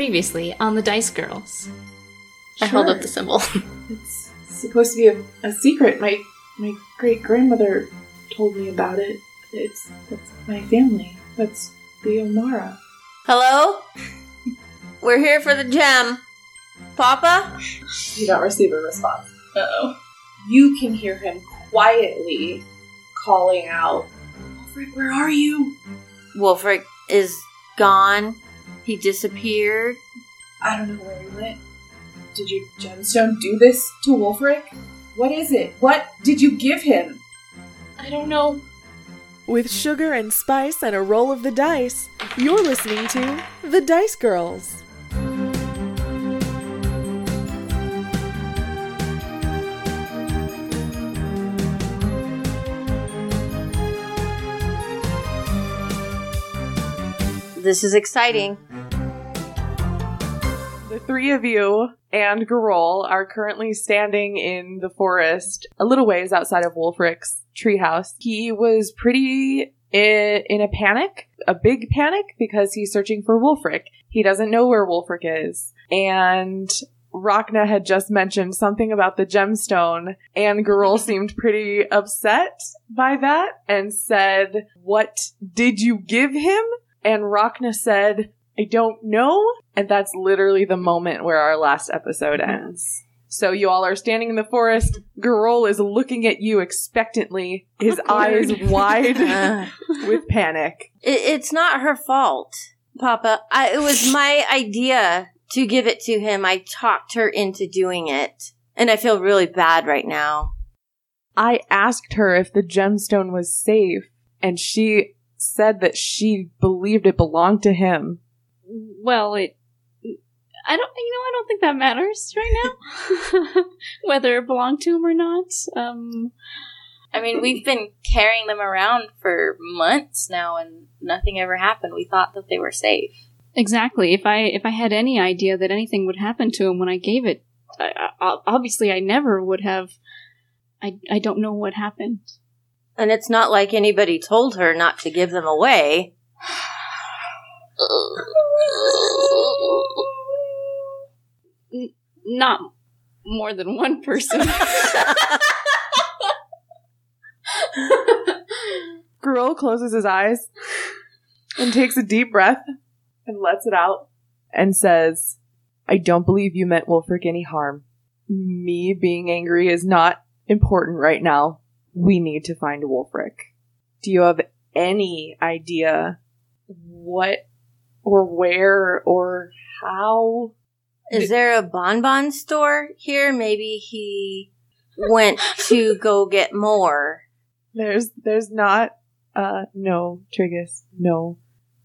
Previously on the Dice Girls. I hold up the symbol. It's supposed to be a, a secret. My my great grandmother told me about it. It's that's my family. That's the Omara. Hello? We're here for the gem. Papa? You don't receive a response. Uh oh. You can hear him quietly calling out, Alfred, where are you? Wulfric is gone. He disappeared. I don't know where he went. Did your gemstone do this to Wulfric? What is it? What did you give him? I don't know. With sugar and spice and a roll of the dice, you're listening to The Dice Girls. This is exciting. The three of you and Garol are currently standing in the forest a little ways outside of Wulfric's treehouse. He was pretty in, in a panic, a big panic, because he's searching for Wulfric. He doesn't know where Wulfric is. And Rhakna had just mentioned something about the gemstone, and Garol seemed pretty upset by that and said, What did you give him? And Rhakna said, I don't know. And that's literally the moment where our last episode ends. So you all are standing in the forest. Garol is looking at you expectantly, his eyes wide with panic. it, it's not her fault, Papa. I, it was my idea to give it to him. I talked her into doing it. And I feel really bad right now. I asked her if the gemstone was safe, and she said that she believed it belonged to him. Well, it. I don't. You know, I don't think that matters right now. Whether it belonged to him or not. Um. I mean, we've been carrying them around for months now, and nothing ever happened. We thought that they were safe. Exactly. If I if I had any idea that anything would happen to him when I gave it, I, I, obviously I never would have. I I don't know what happened. And it's not like anybody told her not to give them away. N- not more than one person. Garol closes his eyes and takes a deep breath and lets it out and says, I don't believe you meant Wulfric any harm. Me being angry is not important right now. We need to find Wulfric. Do you have any idea what or where or how? Is there a bonbon store here? Maybe he went to go get more. There's there's not uh no, Triggus, no.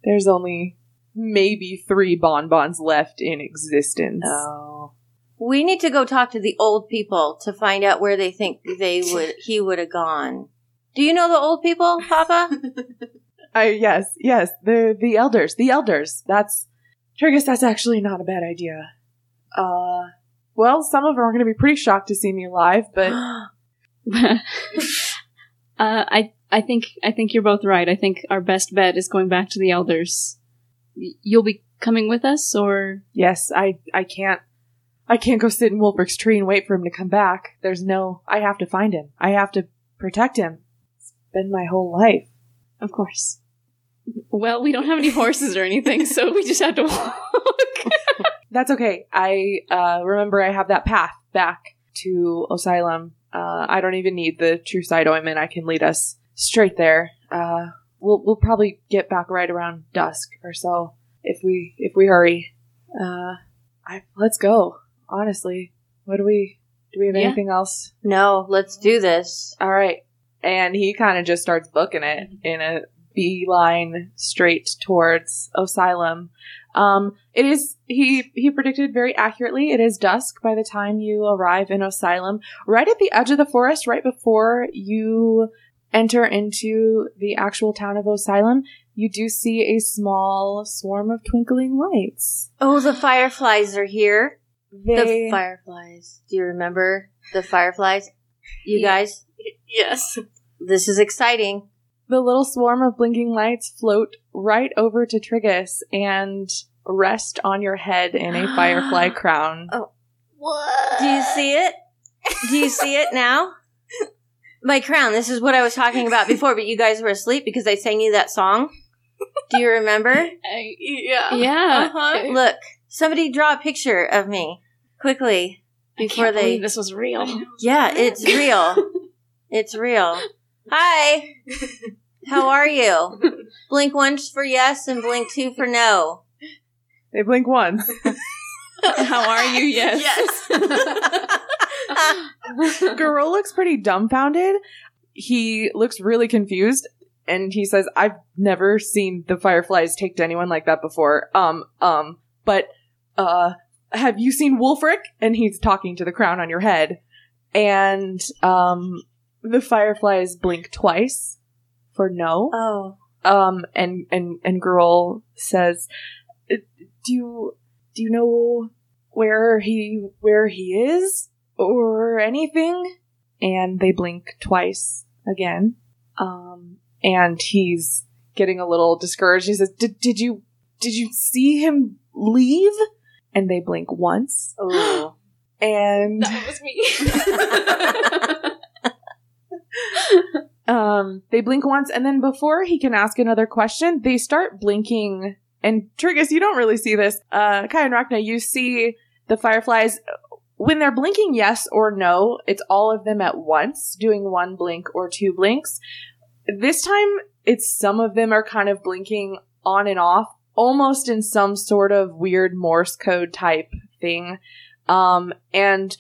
There's only maybe three bonbons left in existence. Oh. We need to go talk to the old people to find out where they think they would he would have gone. Do you know the old people, Papa? I yes, yes, the the elders, the elders. That's Triggus, that's actually not a bad idea. Uh well, some of them are going to be pretty shocked to see me alive, but uh, I I think I think you're both right. I think our best bet is going back to the elders. You'll be coming with us, or yes, I I can't I can't go sit in Wulfric's tree and wait for him to come back. There's no I have to find him. I have to protect him. It's been my whole life. of course. Well, we don't have any horses or anything, so we just have to walk. That's okay. I uh, remember I have that path back to Osylum. Uh, I don't even need the True Sight ointment. I can lead us straight there. Uh, we'll we'll probably get back right around dusk or so if we if we hurry. Uh, I, let's go. Honestly, what do we do? We have Yeah. anything else? no, let's do this. All right. And he kind of just starts booking it in a beeline straight towards Osylum. Um, it is he he predicted very accurately. It is dusk by the time you arrive in Osylum, right at the edge of the forest, right before you enter into the actual town of Osylum. You do see a small swarm of twinkling lights. Oh, the fireflies are here. They The fireflies. Do you remember the fireflies? You Yeah. guys? Yes. This is exciting. The little swarm of blinking lights float right over to Triggus, and rest on your head in a firefly crown. Oh. What? Do you see it? Do you see it now? My crown. This is what I was talking about before, but you guys were asleep because I sang you that song. Do you remember? I- Yeah. yeah. Uh-huh. Look, somebody draw a picture of me quickly I before can't they. believe this was real. Yeah, it's real. It's real. Hi. How are you? Blink once for yes and blink two for no. They blink once. How are you? Yes. Garol looks pretty dumbfounded. He looks really confused and he says, I've never seen the fireflies take to anyone like that before. Um, um, but, uh, have you seen Wulfric? And he's talking to the crown on your head. And, um, the fireflies blink twice for no. Oh. Um, and, and, and Garol says, "Uh, do you, do you know where he, where he is? Or anything? And they blink twice again. Um, and he's getting a little discouraged. He says, did, did you, did you see him leave? And they blink once. Oh. And, That was me. Um, they blink once, and then before he can ask another question, they start blinking. And Triggus, you don't really see this. Uh, Kai and Rhakna, you see the fireflies when they're blinking yes or no. It's all of them at once, doing one blink or two blinks. This time, it's some of them are kind of blinking on and off, almost in some sort of weird Morse code type thing. Um, and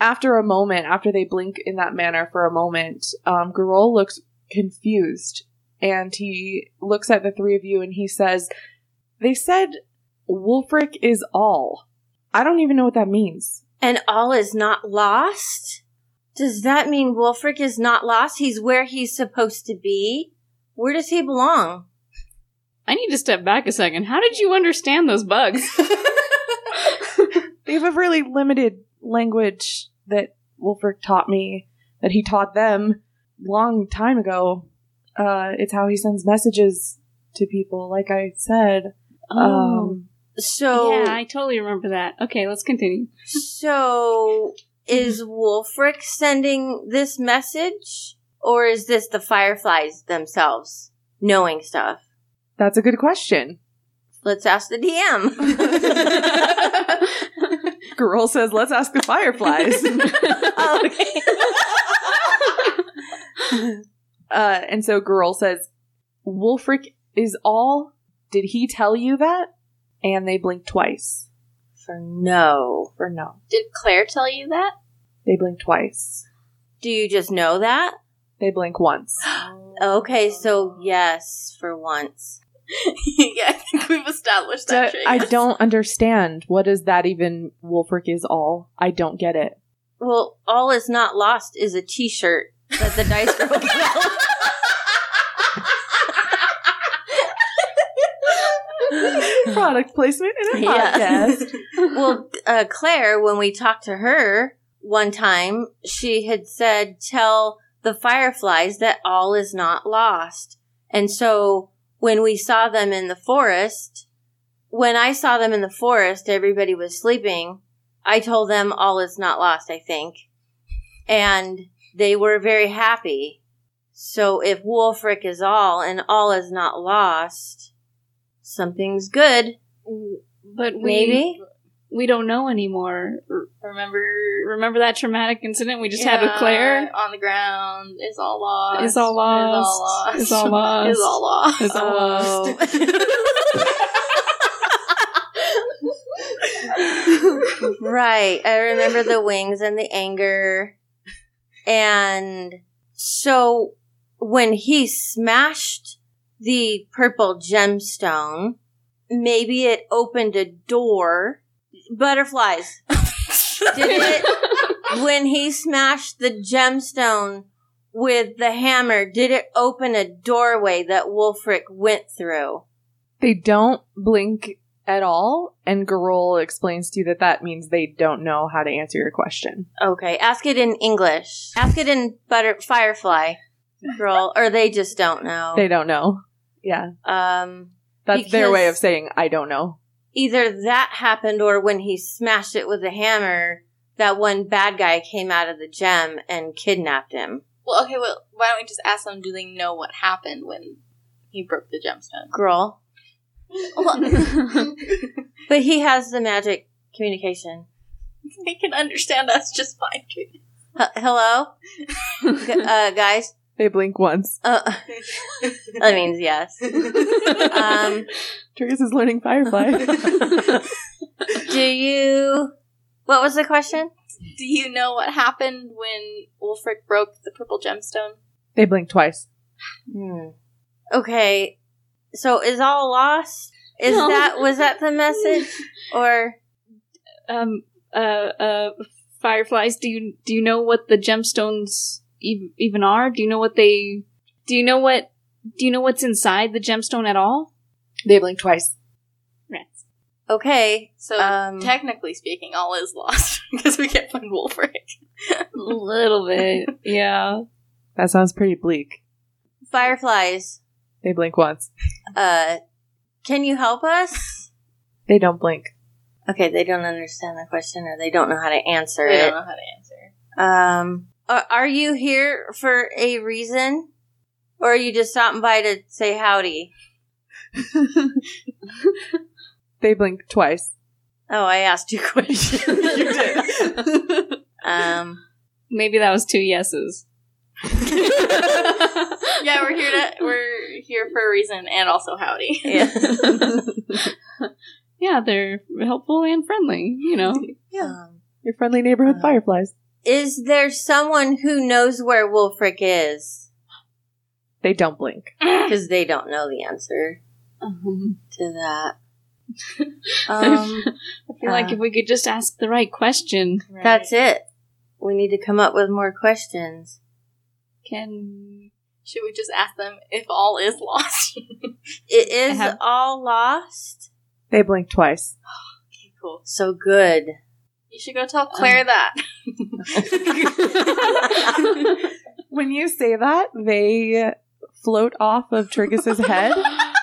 after a moment, after they blink in that manner for a moment, um, Garol looks confused and he looks at the three of you and he says, They said Wulfric is all. I don't even know what that means. And all is not lost? Does that mean Wulfric is not lost? He's where he's supposed to be? Where does he belong? I need to step back a second. How did you understand those bugs? They have a really limited language that Wulfric taught me, that he taught them long time ago. Uh, it's how he sends messages to people, like I said. Um, So, yeah, I totally remember that. Okay, let's continue. so is Wulfric sending this message? Or is this the Fireflies themselves knowing stuff? that's a good question. Let's ask the DM. Garol says, let's ask the fireflies. oh, okay. uh, and so Garol says, Wulfric is all. Did he tell you that? And they blink twice. For no. For no. Did Claire tell you that? They blink twice. Do you just know that? They blink once. Okay, so yes, for once. yeah, I think we've established that. D- I don't understand. What is that even? Wulfric is all. I don't get it. Well, all is not lost is a T-shirt that the Dice Girl. Product placement in a Yeah. podcast. well, uh, Claire, when we talked to her one time, she had said, "Tell the fireflies that all is not lost." And so, when we saw them in the forest, when I saw them in the forest, everybody was sleeping. I told them all is not lost. I think, and they were very happy. So, if Wulfric is all and all is not lost, something's good. But we, Maybe. we don't know anymore. Remember Remember that traumatic incident we just had with Claire? on the ground It's all lost. It's all lost. It's all lost. It's all lost. Is all lost. Is all Oh. right. I remember the wings and the anger. And so when he smashed the purple gemstone, maybe it opened a door. Butterflies. Did it, when he smashed the gemstone with the hammer, did it open a doorway that Wulfric went through? They don't blink at all, and Garol explains to you that that means they don't know how to answer your question. Okay, ask it in English. Ask it in butter Firefly, girl, or they just don't know. They don't know. Yeah, um, that's their way of saying I don't know. either that happened or when he smashed it with a hammer, that one bad guy came out of the gem and kidnapped him. Well, okay, well, why don't we just ask them, do they know what happened when he broke the gemstone? Girl. But he has the magic communication. they can understand us just fine. H- hello? G- uh, guys? They blink once. Uh, that means yes. Um, Triggus is learning Firefly. do you. What was the question? Do you know what happened when Wulfric broke the purple gemstone? they blink twice. Hmm. Okay. So is all lost? Is No. that was that the message or um, uh, uh, fireflies. Do you do you know what the gemstones ev- even are? Do you know what they? Do you know what? Do you know what's inside the gemstone at all? They blink twice. Rats. okay? So, Um, technically speaking, all is lost because we can't find Wulfric. A little bit, yeah. That sounds pretty bleak. Fireflies. They blink once. Uh, can you help us? They don't blink. Okay, they don't understand the question or they don't know how to answer I it. don't know how to answer. Um, are, are you here for a reason? Or are you just stopping by to say howdy? They blink twice. Oh, I asked you questions. You did. um, Maybe that was two yeses. Yeah, we're here to we're here for a reason and also howdy. yeah. Yeah, they're helpful and friendly. You know. Um, Your friendly neighborhood Uh, fireflies. is there someone who knows where Wulfric is? They don't blink. Because they don't know the answer Um, to that. Um, I feel like Uh. if we could just ask the right question, that's it. We need to come up with more questions. can Should we just ask them if all is lost? It is have- all lost. They blink twice. okay, cool. So good. You should go tell um, Claire that. When you say that, they float off of Triggus's head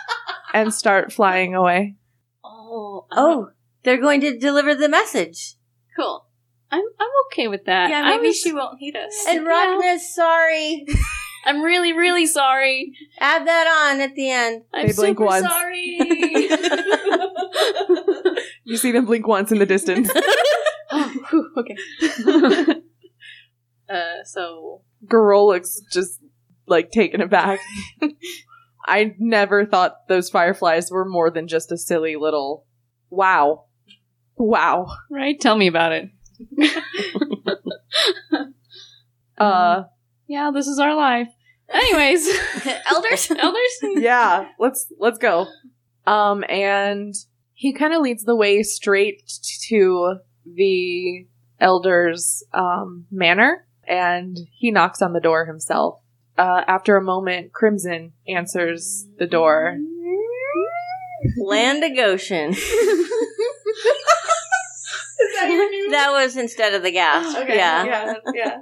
and start flying away. oh Oh, they're going to deliver the message. cool. I'm I'm okay with that. Yeah, I maybe was- she won't hate us. And Rockness, sorry. I'm really really sorry. Add that on at the end. I'm They blink super once. sorry. You see them blink once in the distance. oh, whew, okay. Uh, so Garol looks just like taken aback. I never thought those fireflies were more than just a silly little wow. Wow. right, tell me about it. Uh Yeah, this is our life. Anyways, elders. elders. yeah, let's let's go. Um and he kind of leads the way straight to the elder's um manor and he knocks on the door himself. Uh after a moment Crimson answers the door. Land of Goshen. that was instead of the gas. yeah. yeah, yeah.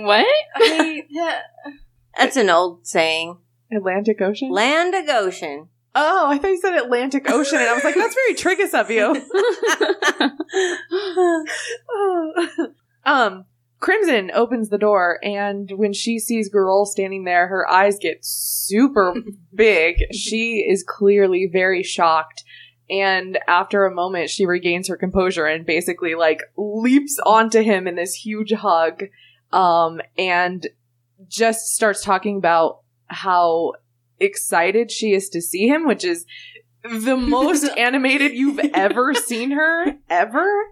What? I, yeah. That's an old saying. Atlantic Ocean? Land of Goshen. oh, I thought you said Atlantic Ocean, and I was like, that's very Triggus of you. um, Crimson opens the door, and when she sees Garol standing there, her eyes get super big. She is clearly very shocked. And after a moment, she regains her composure and basically like leaps onto him in this huge hug, um, and just starts talking about how excited she is to see him, which is the most animated you've ever seen her ever.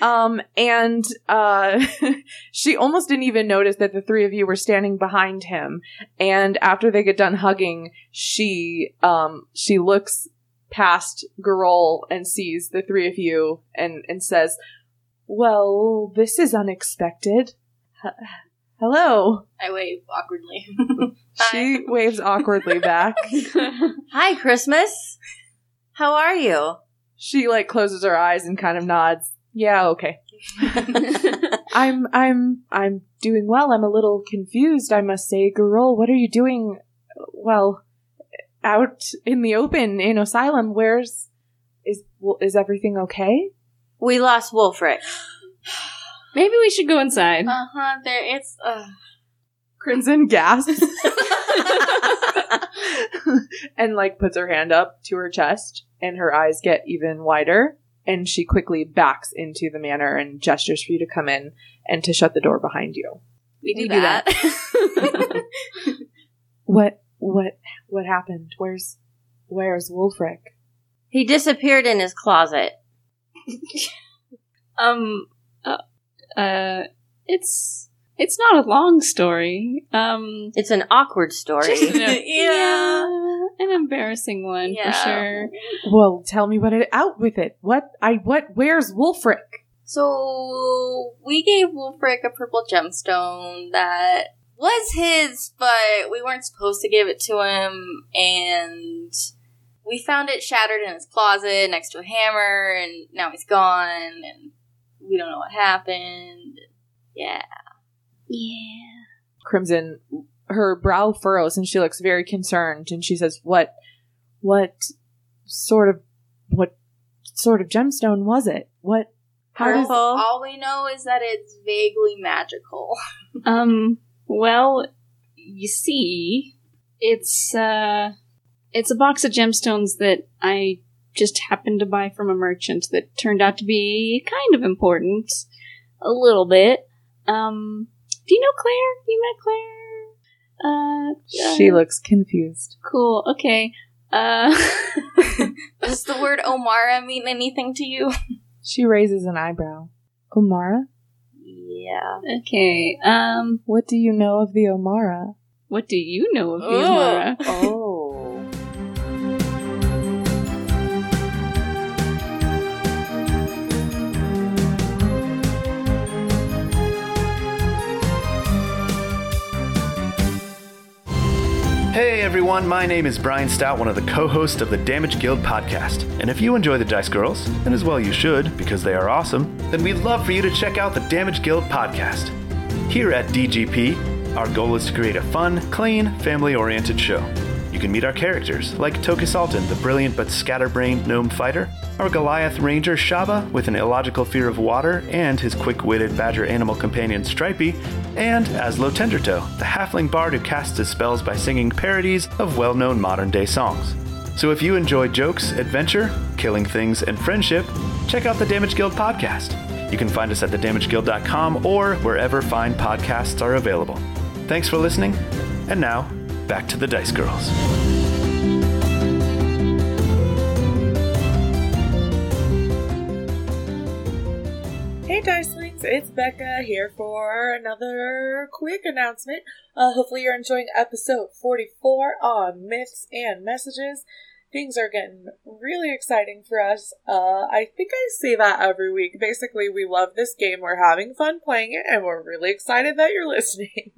Um, and uh, she almost didn't even notice that the three of you were standing behind him. And after they get done hugging, she um she looks past Garol and sees the three of you and and says, "Well, this is unexpected. Hello." I wave awkwardly. She waves awkwardly back. Hi, Christmas. How are you? She like closes her eyes and kind of nods. Yeah, okay. I'm I'm I'm doing well. I'm a little confused, I must say. Garol, what are you doing well out in the open in Osylum? Where's Is is everything okay? We lost Wulfric. Maybe we should go inside. Uh huh. There, it's. Uh, Crimson gasps and like puts her hand up to her chest, and her eyes get even wider. And she quickly backs into the manor and gestures for you to come in and to shut the door behind you. we do We do that. What what what happened? Where's where's Wulfric? he disappeared in his closet. Um, uh, it's it's not a long story. Um, It's an awkward story. just an, Yeah. an embarrassing one Yeah. for sure. Well, tell me what it out with it. What I what where's Wulfric? So we gave Wulfric a purple gemstone that was his, but we weren't supposed to give it to him, and we found it shattered in his closet next to a hammer, and now he's gone, and we don't know what happened. Yeah. Yeah. Crimson her brow furrows and she looks very concerned and she says, "What what sort of what sort of gemstone was it? What how does All we know is that it's vaguely magical. Um. Well, you see, it's uh, it's a box of gemstones that I just happened to buy from a merchant that turned out to be kind of important, a little bit. Um. Do you know Claire? You met Claire? Uh. she uh, looks confused? cool. Okay. Uh. Does the word Omara mean anything to you? She raises an eyebrow. Omara, Yeah. okay. Um. what do you know of the Omara? What do you know of the Oh. Amara? oh. Hey everyone, my name is Brian Stout, one of the co hosts of the Damage Guild podcast. And if you enjoy the Dice Girls, and as well you should, because they are awesome, then we'd love for you to check out the Damage Guild podcast. Here at DGP, our goal is to create a fun, clean, family oriented show. Can meet our characters, like Toki Sultan, the brilliant but scatterbrained gnome fighter, our Goliath ranger Shaba, with an illogical fear of water, and his quick witted badger animal companion Stripey, and Aslo Tendertoe, the halfling bard who casts his spells by singing parodies of well known modern day songs. So if you enjoy jokes, adventure, killing things, and friendship, check out the Damage Guild podcast. You can find us at thedamageguild.com or wherever fine podcasts are available. Thanks for listening, and now, back to the Dice Girls. Hey Dicelings, it's Becca here for another quick announcement. Uh, hopefully you're enjoying episode 44 on myths and messages. Things are getting really exciting for us. Uh, I think I say that every week. Basically, we love this game, we're having fun playing it, and we're really excited that you're listening.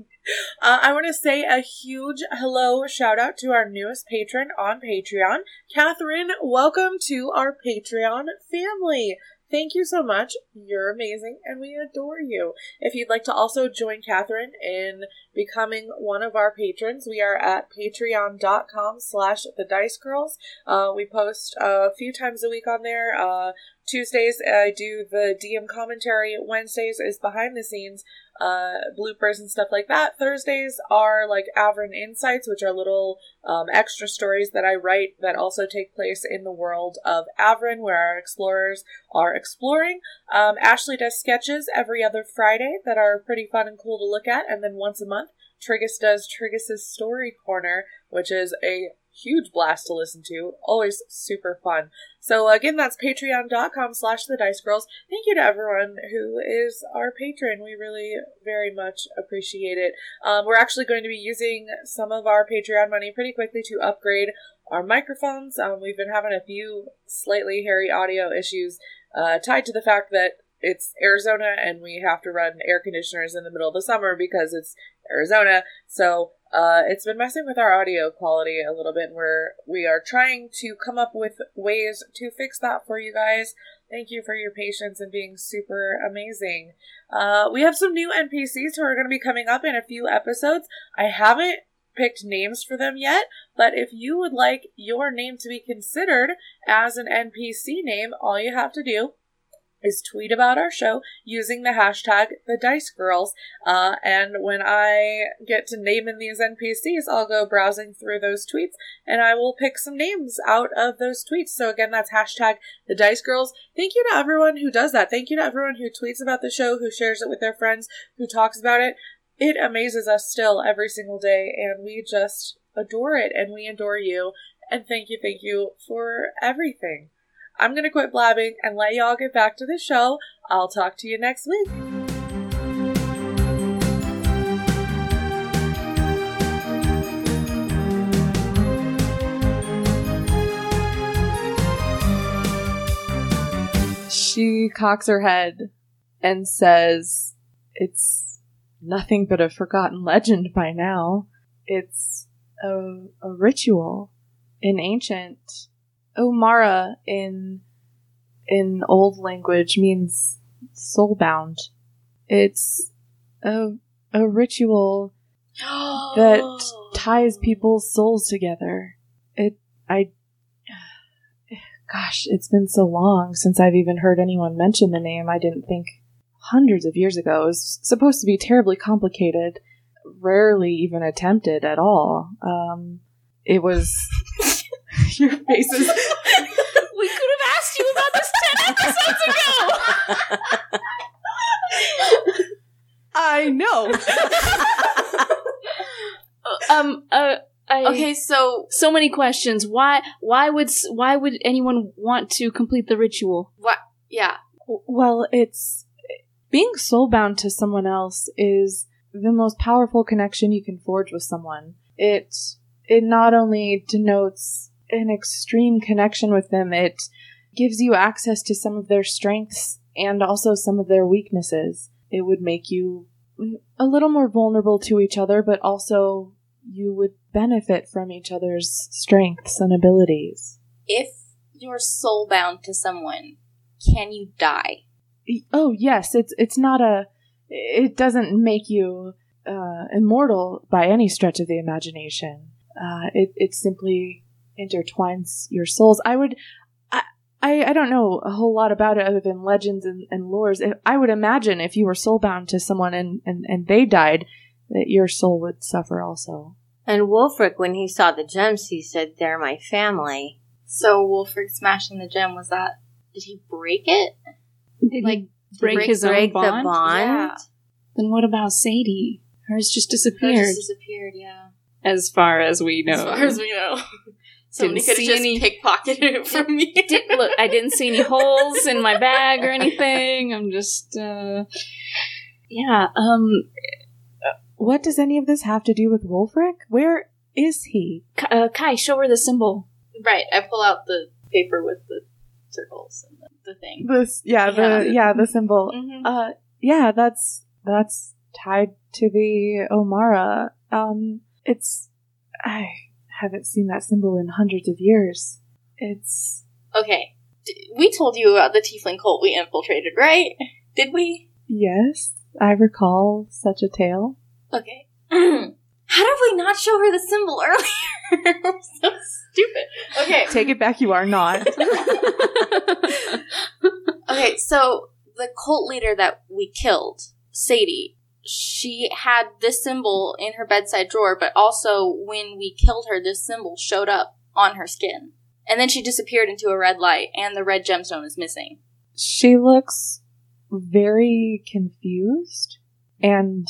Uh, I want to say a huge hello, shout out to our newest patron on Patreon, Catherine. Welcome to our Patreon family. Thank you so much. You're amazing and we adore you. If you'd like to also join Catherine in becoming one of our patrons, we are at patreon.com slash the dice girls. Uh, we post a few times a week on there. Uh, Tuesdays I do the DM commentary. Wednesdays is behind the scenes uh, bloopers and stuff like that. Thursdays are like Avern Insights, which are little um, extra stories that I write that also take place in the world of Avron, where our explorers are exploring. Um, Ashley does sketches every other Friday that are pretty fun and cool to look at, and then once a month, Triggus does Triggus's Story Corner, which is a huge blast to listen to. Always super fun. So again, that's patreon.com slash the dice girls. Thank you to everyone who is our patron. We really very much appreciate it. Um, we're actually going to be using some of our Patreon money pretty quickly to upgrade our microphones. Um, we've been having a few slightly hairy audio issues uh, tied to the fact that it's Arizona and we have to run air conditioners in the middle of the summer because it's Arizona. So uh, it's been messing with our audio quality a little bit. And we're we are trying to come up with ways to fix that for you guys. Thank you for your patience and being super amazing. Uh, we have some new NPCs who are going to be coming up in a few episodes. I haven't picked names for them yet, but if you would like your name to be considered as an NPC name, all you have to do is tweet about our show using the hashtag the Dice Girls. Uh, and when I get to naming these NPCs, I'll go browsing through those tweets and I will pick some names out of those tweets. So again, that's hashtag the Dice Girls. Thank you to everyone who does that. Thank you to everyone who tweets about the show, who shares it with their friends, who talks about it. It amazes us still every single day, and we just adore it and we adore you. And thank you, thank you for everything. I'm going to quit blabbing and let y'all get back to the show. I'll talk to you next week. She cocks her head and says, It's nothing but a forgotten legend by now. It's a, a ritual. An ancient Omara in in old language means soul bound. It's a a ritual that ties people's souls together. It I gosh, it's been so long since I've even heard anyone mention the name. I didn't think hundreds of years ago it was supposed to be terribly complicated, rarely even attempted at all. Um, it was your faces. We could have asked you about this 10 episodes ago! I know. um, uh, I, Okay, so so many questions. Why, why would, why would anyone want to complete the ritual? what? Yeah, Well, it's being soulbound to someone else is the most powerful connection you can forge with someone. It it not only denotes an extreme connection with them, it gives you access to some of their strengths and also some of their weaknesses. It would make you a little more vulnerable to each other, but also you would benefit from each other's strengths and abilities. if you're soul bound to someone, can you die? Oh yes, it's it's not a. It doesn't make you uh, immortal by any stretch of the imagination. Uh, it it simply intertwines your souls. I would. I, I, I don't know a whole lot about it other than legends and, and lores. If- I would imagine if you were soulbound to someone and, and, and they died, that your soul would suffer also. And Wulfric, when he saw the gems, he said, They're my family. So Wulfric smashing the gem was that? Did he break it? Did Like, he break, break- his break own the bond? bond? Yeah. Then what about Sadie? Hers just Her disappeared, just disappeared. Yeah, as far as we know. as far as we know. Somebody Didn't could have see just any- pickpocketed it from me. Did, look, I didn't see any holes in my bag or anything. I'm just, uh, yeah. Um, What does any of this have to do with Wulfric? Where is he? K- uh, Kai, show her the symbol. right, I pull out the paper with the circles and the, the thing. This, yeah, the yeah, the symbol. Mm-hmm. Uh, yeah, that's that's tied to the Omara. Um, it's I haven't seen that symbol in hundreds of years. It's Okay, D- we told you about the tiefling cult we infiltrated, right? Did we? yes, I recall such a tale. Okay. How did we not show her the symbol earlier? We're so stupid. Okay. Take it back, you are not. Okay, so the cult leader that we killed, Sadie, she had this symbol in her bedside drawer, but also when we killed her, this symbol showed up on her skin. And then she disappeared into a red light, and the red gemstone is missing. she looks very confused, and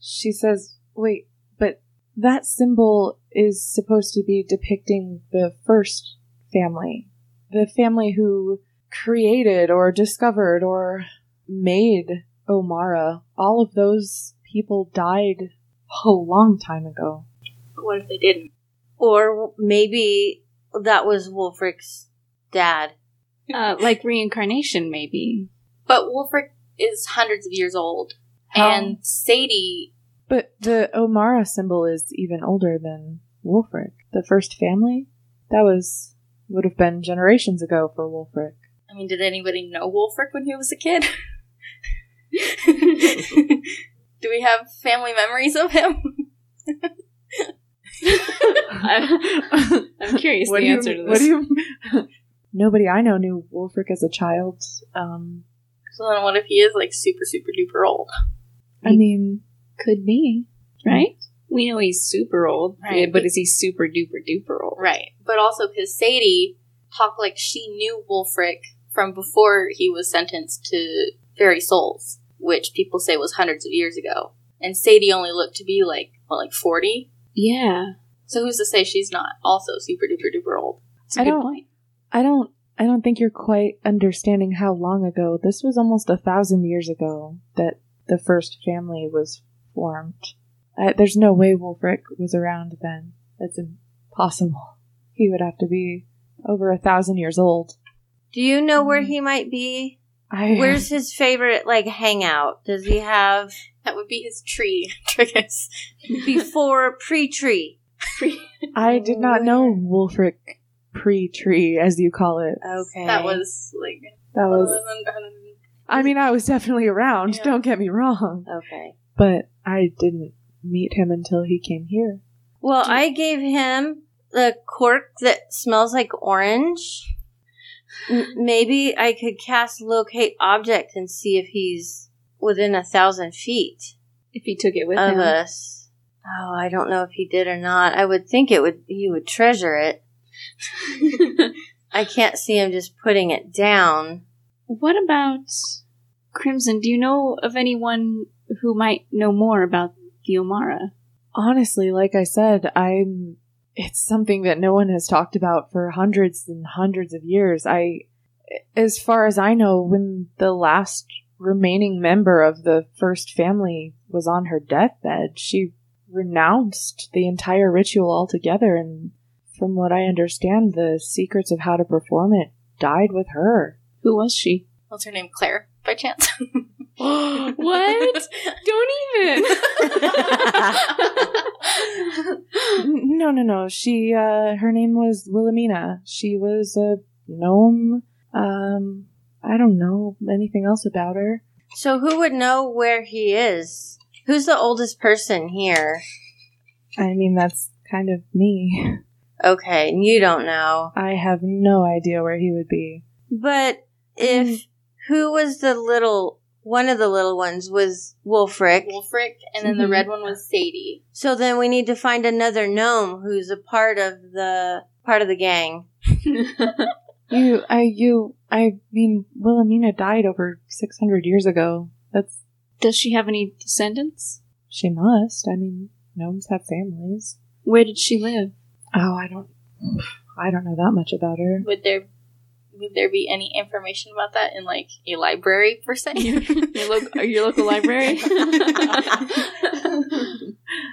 she says, "Wait, but that symbol is supposed to be depicting the first family, the family who created or discovered or made Omara. All of those people died a long time ago." But what if they didn't? Or maybe that was Wulfric's dad. uh, like reincarnation, maybe. But Wulfric is hundreds of years old, How- and Sadie. But the Omara symbol is even older than Wulfric. The first family? That was would have been generations ago for Wulfric. I mean, did anybody know Wulfric when he was a kid? Do we have family memories of him? I, I'm curious What the do you- answer to What this. do you? Nobody I know knew Wulfric as a child. Um, So then what if he is like super, super duper old? I mean, Could be, right? We know he's super old, Right. yeah, but is he super duper duper old? Right. But also because Sadie talked like she knew Wulfric from before he was sentenced to Fairy Souls, which people say was hundreds of years ago. And Sadie only looked to be like, what, like 40? Yeah, So who's to say she's not also super duper duper old? that's a I good don't- point. I don't. I don't think you're quite understanding how long ago. This was almost a thousand years ago that the first family was formed. Uh, there's no way Wulfric was around then. That's impossible. He would have to be over a thousand years old. Do you know where he might be? I Where's his favorite like hangout? Does he have That would be his tree, Triggus. before pre-tree? I did not know Wulfric pre-tree, as you call it. Okay, That was like. That was. I mean, I was definitely around. Yeah. Don't get me wrong, okay. but I didn't meet him until he came here. Well, I gave him the cork that smells like orange. M- maybe I could cast locate object and see if he's within a thousand feet If he took it with of him, us. Oh, I don't know if he did or not. I would think it would. He would treasure it. I can't see him just putting it down. what about Crimson? Do you know of anyone who might know more about the Omara? honestly, like I said, I'm it's something that no one has talked about for hundreds and hundreds of years. I as far as I know, when the last remaining member of the first family was on her deathbed, she renounced the entire ritual altogether and from what I understand, the secrets of how to perform it died with her. Who was she? What's her name? Claire, by chance? what? Don't even. No, no, no. She, uh, her name was Wilhelmina. She was a gnome. Um, I don't know anything else about her. So who would know where he is? Who's the oldest person here? I mean, that's kind of me. Okay, and you don't know. I have no idea where he would be. But if who was the little one of the little ones was Wulfric. Wulfric, and then the Mhm. red one was Sadie. So then we need to find another gnome who's a part of the part of the gang. You, I, you, I mean, Wilhelmina died over 600 years ago. That's, Does she have any descendants? she must. I mean, gnomes have families. Where did she live? Oh, I don't, I don't know that much about her. Would there would there be any information about that in like a library per se? your, local, your local library?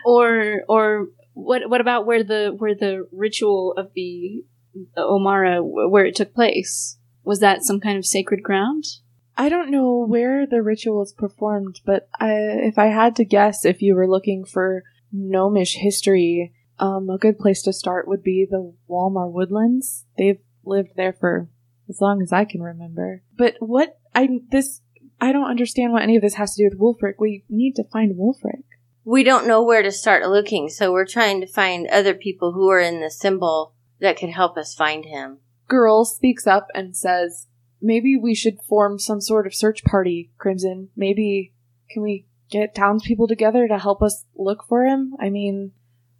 or or what what about where the where the ritual of the, the Omara where it took place? Was that some kind of sacred ground? I don't know where the ritual is performed, but I, if I had to guess, if you were looking for gnomish history, um, a good place to start would be the Walmar Woodlands. They've lived there for as long as I can remember. But what I this I don't understand what any of this has to do with Wulfric. We need to find Wulfric. We don't know where to start looking, so we're trying to find other people who are in the symbol that could help us find him. Garol speaks up and says, "Maybe we should form some sort of search party, Crimson. Maybe can we get townspeople together to help us look for him? I mean,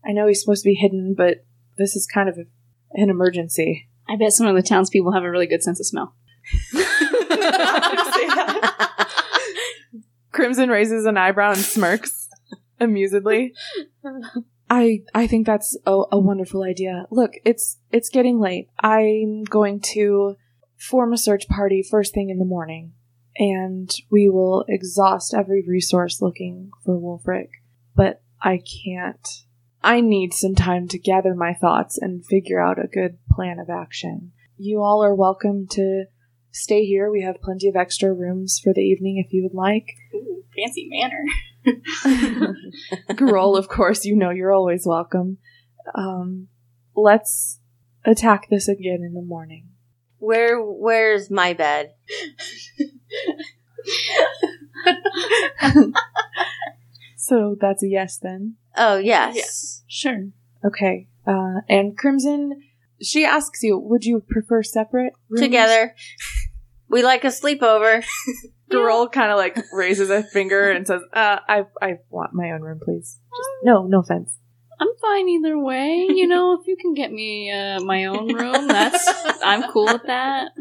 I know he's supposed to be hidden, but this is kind of an emergency." I bet some of the townspeople have a really good sense of smell. Crimson raises an eyebrow and smirks amusedly. I I think that's a, a wonderful idea. Look, it's it's getting late. I'm going to form a search party first thing in the morning, and we will exhaust every resource looking for Wulfric. But I can't. I need some time to gather my thoughts and figure out a good plan of action. You all are welcome to stay here. We have plenty of extra rooms for the evening if you would like. Ooh, fancy manner. Garol, of course, you know you're always welcome. Um, let's attack this again in the morning. Where where's my bed? So that's a yes then. Oh yes. Yes. Sure. Okay. Uh, and Crimson, she asks you, would you prefer separate rooms? Together. We like a sleepover. Garol kind of like raises a finger and says, uh, I, I want my own room, please. Just, no, no offense. I'm fine either way. You know, if you can get me uh, my own room, that's I'm cool with that.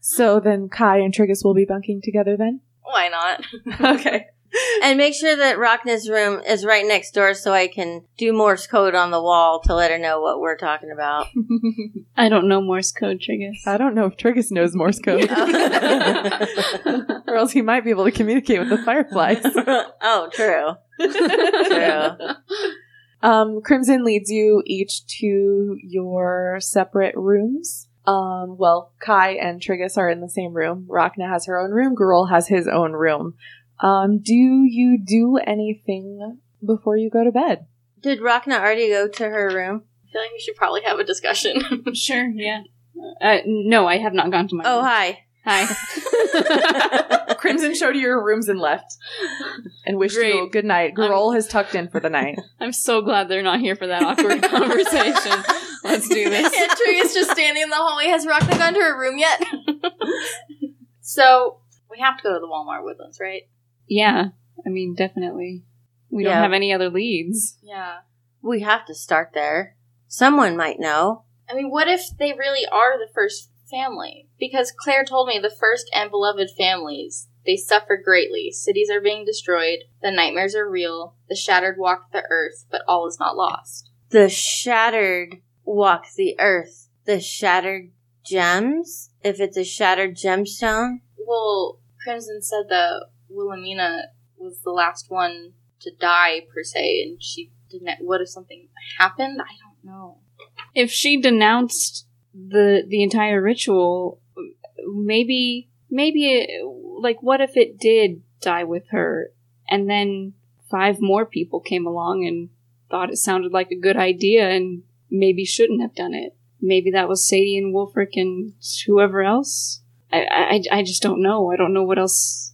So then Kai and Triggus will be bunking together then? Why not? okay. And make sure that Rhakna's room is right next door so I can do Morse code on the wall to let her know what we're talking about. I don't know Morse code, Triggus. I don't know if Triggus knows Morse code. or else he might be able to communicate with the fireflies. oh, true. True. Um, Crimson leads you each to your separate rooms. Um, well, Kai and Triggus are in the same room. Rhakna has her own room. Garol has his own room. Um, do you do anything before you go to bed? Did Rhakna already go to her room? I feel like we should probably have a discussion. Sure, yeah. Uh, no, I have not gone to my. Oh, room. hi. hi. Crimson showed you your rooms and left, and wished you Great. good night. Garol has tucked in for the night. I'm so glad they're not here for that awkward conversation. Let's do this. yeah, is just standing in the hallway. Has Rhakna gone to her room yet? so we have to go to the Walmart Woodlands, right? Yeah, I mean, definitely. We don't have any other leads. Yeah. We have to start there. Someone might know. I mean, what if they really are the first family? Because Claire told me the first and beloved families, they suffer greatly. Cities are being destroyed. The nightmares are real. The shattered walk the earth, but all is not lost. The shattered walk the earth. The shattered gems? If it's a shattered gemstone? Well, Crimson said that Wilhelmina was the last one to die, per se, and she didn't. What if something happened? I don't know. If she denounced the the entire ritual, maybe maybe like what if it did die with her, and then five more people came along and thought it sounded like a good idea and maybe shouldn't have done it. Maybe that was Sadie and Wulfric and whoever else. I, I, I just don't know. I don't know what else.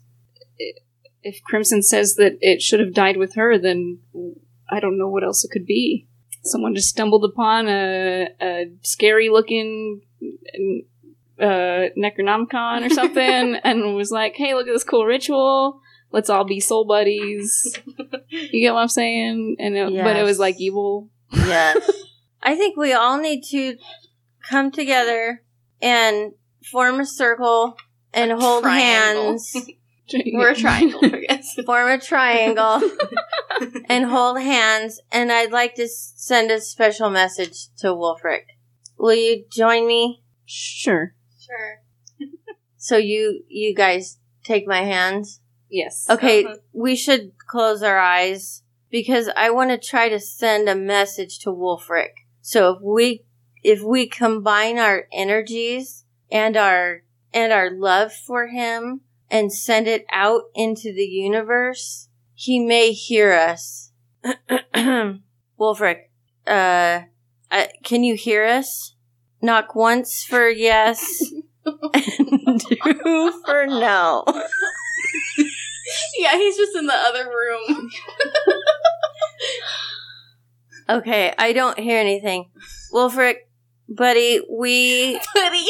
If Crimson says that it should have died with her, then I don't know what else it could be. Someone just stumbled upon a, a scary looking uh, Necronomicon or something and was like, hey, look at this cool ritual. Let's all be soul buddies. You get what I'm saying? And it, But it was like evil. Yes. I think we all need to come together and form a circle and hold triangle. hands. We're a triangle, I guess. form a triangle and hold hands and i'd like to send a special message to wulfric will you join me Sure. Sure. so you you guys take my hands Yes. okay Uh-huh. we should close our eyes because i want to try to send a message to wulfric so if we if we combine our energies and our and our love for him and send it out into the universe, he may hear us. Wulfric, uh, uh, can you hear us? Knock once for yes, and two for no. Yeah, he's just in the other room. Okay, I don't hear anything. Wulfric, buddy, we Buddy.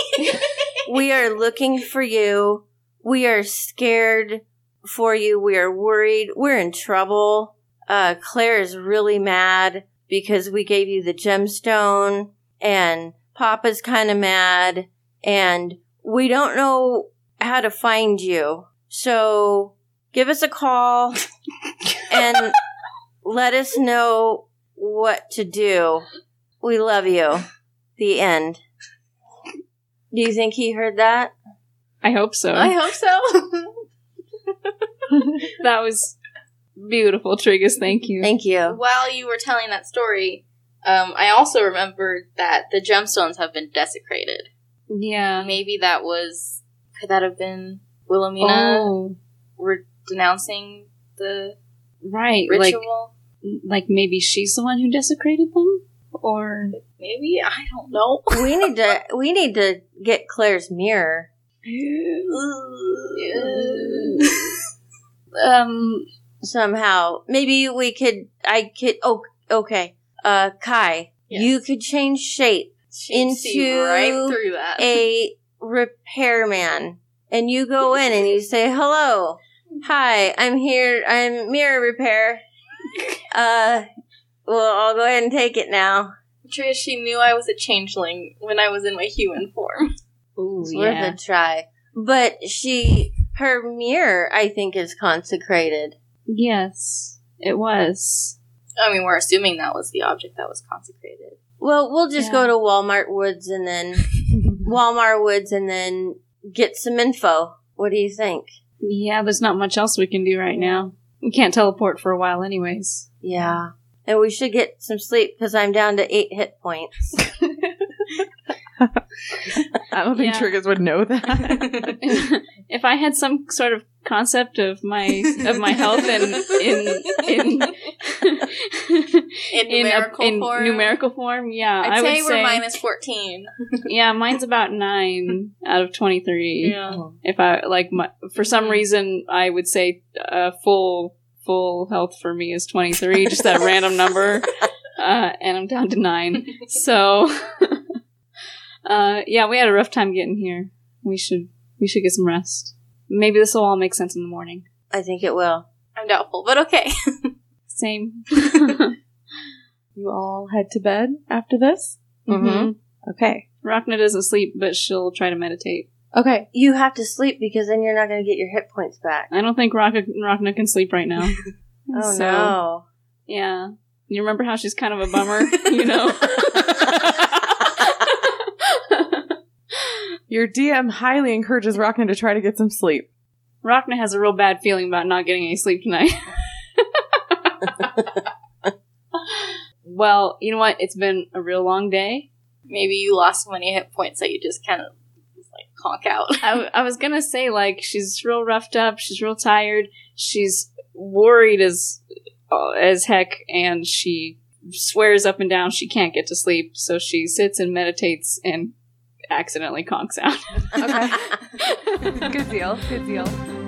we are looking for you. We are scared for you. We are worried. We're in trouble. Uh, Claire is really mad because we gave you the gemstone and Papa's kind of mad and we don't know how to find you. So give us a call and let us know what to do. We love you. The end. Do you think he heard that? I hope so. I hope so. that was beautiful, Triggus. Thank you. Thank you. While you were telling that story, um, I also remembered that the gemstones have been desecrated. yeah. Maybe that was. Could that have been Wilhelmina Oh, re- denouncing the right. Like, ritual? like maybe she's the one who desecrated them, or Maybe I don't know. We need to we need to get Claire's mirror. Um, somehow. Maybe we could I could oh okay. uh, Kai, Yes. you could change shape She'd into right through that. a repairman, and you go in and you say, "Hello, hi, I'm here. I'm mirror repair. Uh, well, I'll go ahead and take it now. Tria, she knew I was a changeling when I was in my human form. Ooh, It's worth a try." But she, her mirror, I think, is consecrated. Yes, it was. I mean, we're assuming that was the object that was consecrated. Well, we'll just Yeah. go to Walmart Woods and then Walmart Woods and then get some info. What do you think? Yeah, there's not much else we can do right now. We can't teleport for a while, anyways. Yeah. And we should get some sleep because I'm down to eight hit points. I don't think Yeah. Triggus would know that. if I had some sort of concept of my of my health in in in In in, a- numerical in form? numerical form, yeah, I'd I say we're minus 14. yeah, mine's about nine out of twenty three. Yeah. If I like, my, for some reason, I would say uh, full full health for me is twenty three, just that random number, uh, and I'm down to nine. So, uh, yeah, we had a rough time getting here. We should we should get some rest. Maybe this will all make sense in the morning. I think it will. I'm doubtful, but okay. Same. you all head to bed after this? Mhm. Okay. Rhakna doesn't sleep, but she'll try to meditate. Okay. You have to sleep because then you're not going to get your hit points back. I don't think Rock- Rhakna can sleep right now. Oh So, no. Yeah. You remember how she's kind of a bummer, you know? Your DM highly encourages Rhakna to try to get some sleep. Rhakna has a real bad feeling about not getting any sleep tonight. well, you know what? It's been a real long day. Maybe you lost so many hit points that you just kind of like conk out. I, w- I was gonna say, like, she's real roughed up. She's real tired. She's worried as uh, as heck, and she swears up and down she can't get to sleep. So she sits and meditates and accidentally conks out. Okay. Good deal. Good deal.